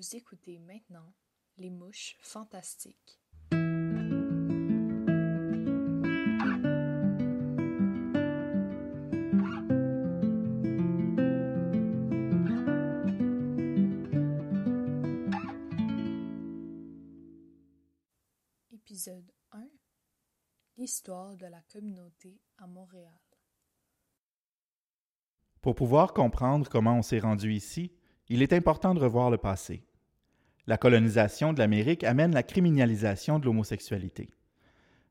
Vous écoutez maintenant Les Mouches Fantastiques. Épisode 1 L'histoire de la communauté à Montréal. Pour pouvoir comprendre comment on s'est rendu ici, il est important de revoir le passé. La colonisation de l'Amérique amène la criminalisation de l'homosexualité.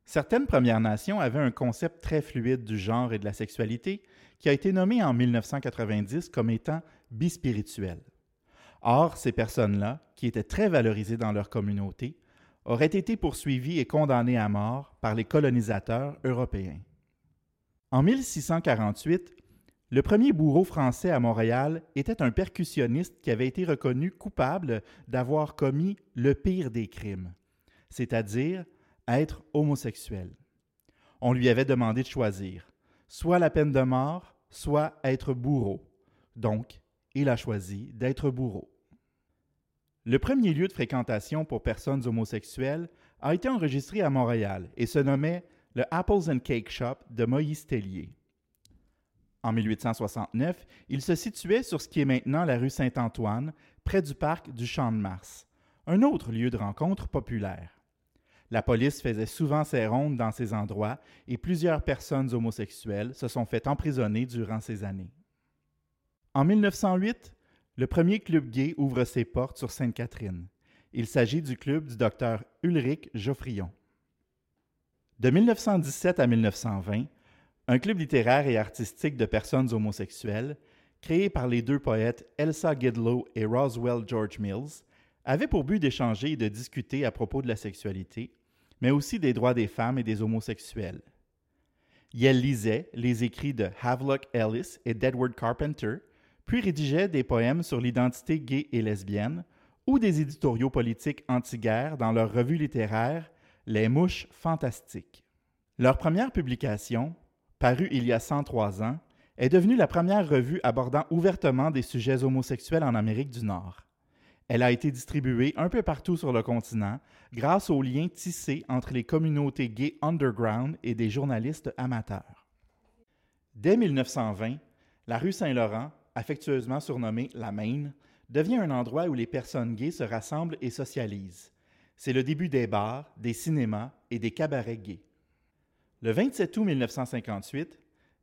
Certaines Premières Nations avaient un concept très fluide du genre et de la sexualité qui a été nommé en 1990 comme étant bispirituel. Or, ces personnes-là, qui étaient très valorisées dans leur communauté, auraient été poursuivies et condamnées à mort par les colonisateurs européens. En 1648, le premier bourreau français à Montréal était un percussionniste qui avait été reconnu coupable d'avoir commis le pire des crimes, c'est-à-dire être homosexuel. On lui avait demandé de choisir, soit la peine de mort, soit être bourreau. Donc, il a choisi d'être bourreau. Le premier lieu de fréquentation pour personnes homosexuelles a été enregistré à Montréal et se nommait le Apples and Cake Shop de Moïse Tellier. En 1869, il se situait sur ce qui est maintenant la rue Saint-Antoine, près du parc du Champ de Mars, un autre lieu de rencontre populaire. La police faisait souvent ses rondes dans ces endroits et plusieurs personnes homosexuelles se sont fait emprisonner durant ces années. En 1908, le premier club gay ouvre ses portes sur Sainte-Catherine. Il s'agit du club du docteur Ulrich Geoffrion. De 1917 à 1920, un club littéraire et artistique de personnes homosexuelles, créé par les deux poètes Elsa Gidlow et Roswell George Mills, avait pour but d'échanger et de discuter à propos de la sexualité, mais aussi des droits des femmes et des homosexuels. Yell lisait les écrits de Havelock Ellis et d'Edward Carpenter, puis rédigeait des poèmes sur l'identité gay et lesbienne ou des éditoriaux politiques anti-guerre dans leur revue littéraire Les Mouches Fantastiques. Leur première publication, parue il y a 103 ans, est devenue la première revue abordant ouvertement des sujets homosexuels en Amérique du Nord. Elle a été distribuée un peu partout sur le continent grâce aux liens tissés entre les communautés gays underground et des journalistes amateurs. Dès 1920, la rue Saint-Laurent, affectueusement surnommée la Main, devient un endroit où les personnes gays se rassemblent et socialisent. C'est le début des bars, des cinémas et des cabarets gays. Le 27 août 1958,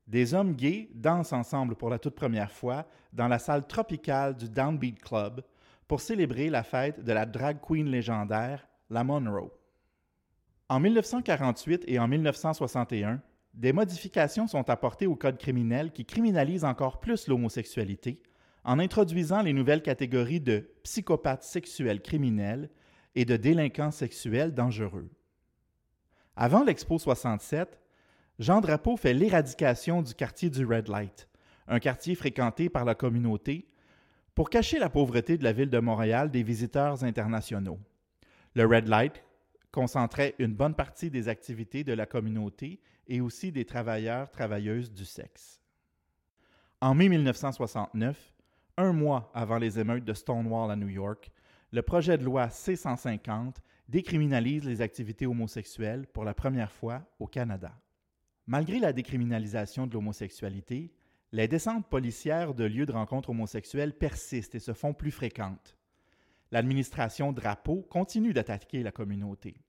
des hommes gays dansent ensemble pour la toute première fois dans la salle tropicale du Downbeat Club pour célébrer la fête de la drag queen légendaire, la Monroe. En 1948 et en 1961, des modifications sont apportées au code criminel qui criminalise encore plus l'homosexualité en introduisant les nouvelles catégories de psychopathes sexuels criminels et de délinquants sexuels dangereux. Avant l'Expo 67, Jean Drapeau fait l'éradication du quartier du Red Light, un quartier fréquenté par la communauté, pour cacher la pauvreté de la ville de Montréal des visiteurs internationaux. Le Red Light concentrait une bonne partie des activités de la communauté et aussi des travailleurs travailleuses du sexe. En mai 1969, un mois avant les émeutes de Stonewall à New York, le projet de loi C-150 décriminalise les activités homosexuelles pour la première fois au Canada. Malgré la décriminalisation de l'homosexualité, les descentes policières de lieux de rencontres homosexuelles persistent et se font plus fréquentes. L'administration Drapeau continue d'attaquer la communauté.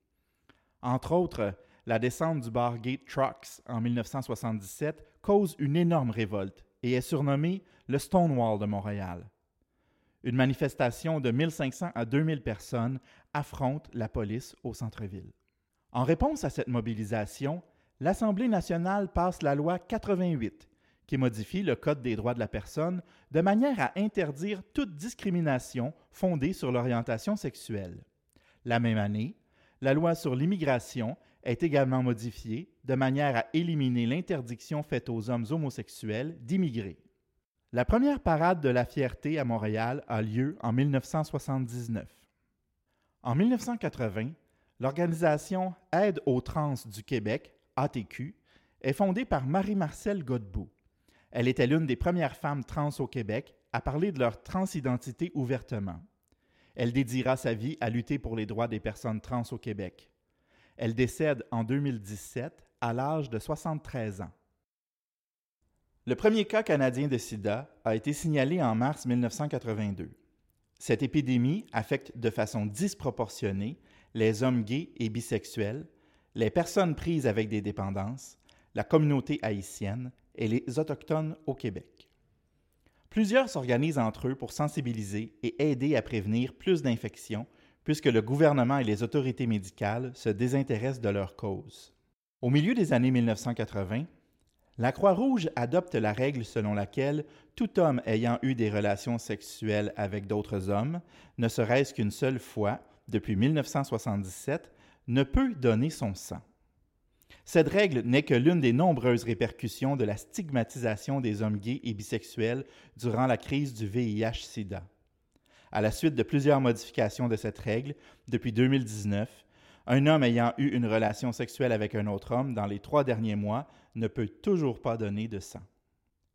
Entre autres, la descente du bar Gate Trucks en 1977 cause une énorme révolte et est surnommée le Stonewall de Montréal. Une manifestation de 1500 à 2000 personnes affronte la police au centre-ville. En réponse à cette mobilisation, l'Assemblée nationale passe la loi 88 qui modifie le Code des droits de la personne de manière à interdire toute discrimination fondée sur l'orientation sexuelle. La même année, la loi sur l'immigration est également modifiée de manière à éliminer l'interdiction faite aux hommes homosexuels d'immigrer. La première parade de la fierté à Montréal a lieu en 1979. En 1980, l'organisation Aide aux trans du Québec, ATQ, est fondée par Marie-Marcelle Godbout. Elle était l'une des premières femmes trans au Québec à parler de leur transidentité ouvertement. Elle dédiera sa vie à lutter pour les droits des personnes trans au Québec. Elle décède en 2017 à l'âge de 73 ans. Le premier cas canadien de sida a été signalé en mars 1982. Cette épidémie affecte de façon disproportionnée les hommes gays et bisexuels, les personnes prises avec des dépendances, la communauté haïtienne et les Autochtones au Québec. Plusieurs s'organisent entre eux pour sensibiliser et aider à prévenir plus d'infections, puisque le gouvernement et les autorités médicales se désintéressent de leur cause. Au milieu des années 1980, la Croix-Rouge adopte la règle selon laquelle tout homme ayant eu des relations sexuelles avec d'autres hommes, ne serait-ce qu'une seule fois depuis 1977, ne peut donner son sang. Cette règle n'est que l'une des nombreuses répercussions de la stigmatisation des hommes gays et bisexuels durant la crise du VIH-Sida. À la suite de plusieurs modifications de cette règle, depuis 2019, un homme ayant eu une relation sexuelle avec un autre homme dans les trois derniers mois ne peut toujours pas donner de sang.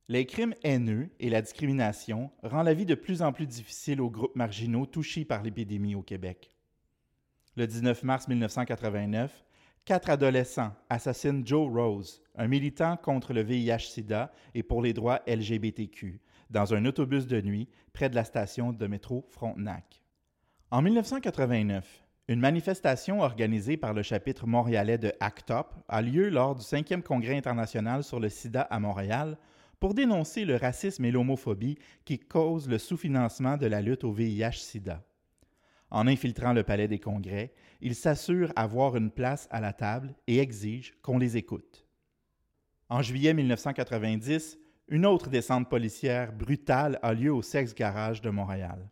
Les crimes haineux et la discrimination rendent la vie de plus en plus difficile aux groupes marginaux touchés par l'épidémie au Québec. Le 19 mars 1989, quatre adolescents assassinent Joe Rose, un militant contre le VIH-Sida et pour les droits LGBTQ, dans un autobus de nuit près de la station de métro Frontenac. En 1989, une manifestation organisée par le chapitre montréalais de ACT UP a lieu lors du 5e Congrès international sur le sida à Montréal pour dénoncer le racisme et l'homophobie qui causent le sous-financement de la lutte au VIH-Sida. En infiltrant le palais des congrès, ils s'assurent avoir une place à la table et exigent qu'on les écoute. En juillet 1990, une autre descente policière brutale a lieu au Sex Garage de Montréal.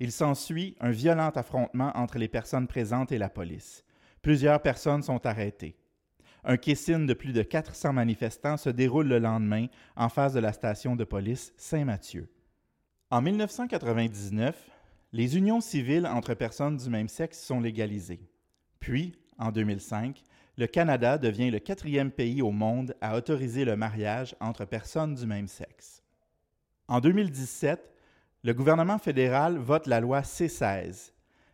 Il s'ensuit un violent affrontement entre les personnes présentes et la police. Plusieurs personnes sont arrêtées. Un kissine de plus de 400 manifestants se déroule le lendemain en face de la station de police Saint-Mathieu. En 1999, les unions civiles entre personnes du même sexe sont légalisées. Puis, en 2005, le Canada devient le quatrième pays au monde à autoriser le mariage entre personnes du même sexe. En 2017, le gouvernement fédéral vote la loi C-16.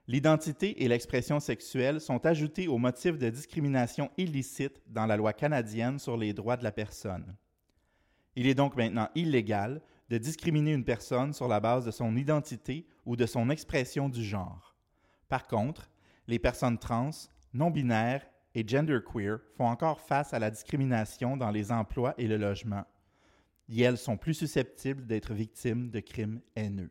L'identité et l'expression sexuelle sont ajoutés au motif de discrimination illicite dans la loi canadienne sur les droits de la personne. Il est donc maintenant illégal de discriminer une personne sur la base de son identité ou de son expression du genre. Par contre, les personnes trans, non-binaires et genderqueer font encore face à la discrimination dans les emplois et le logement et elles sont plus susceptibles d'être victimes de crimes haineux.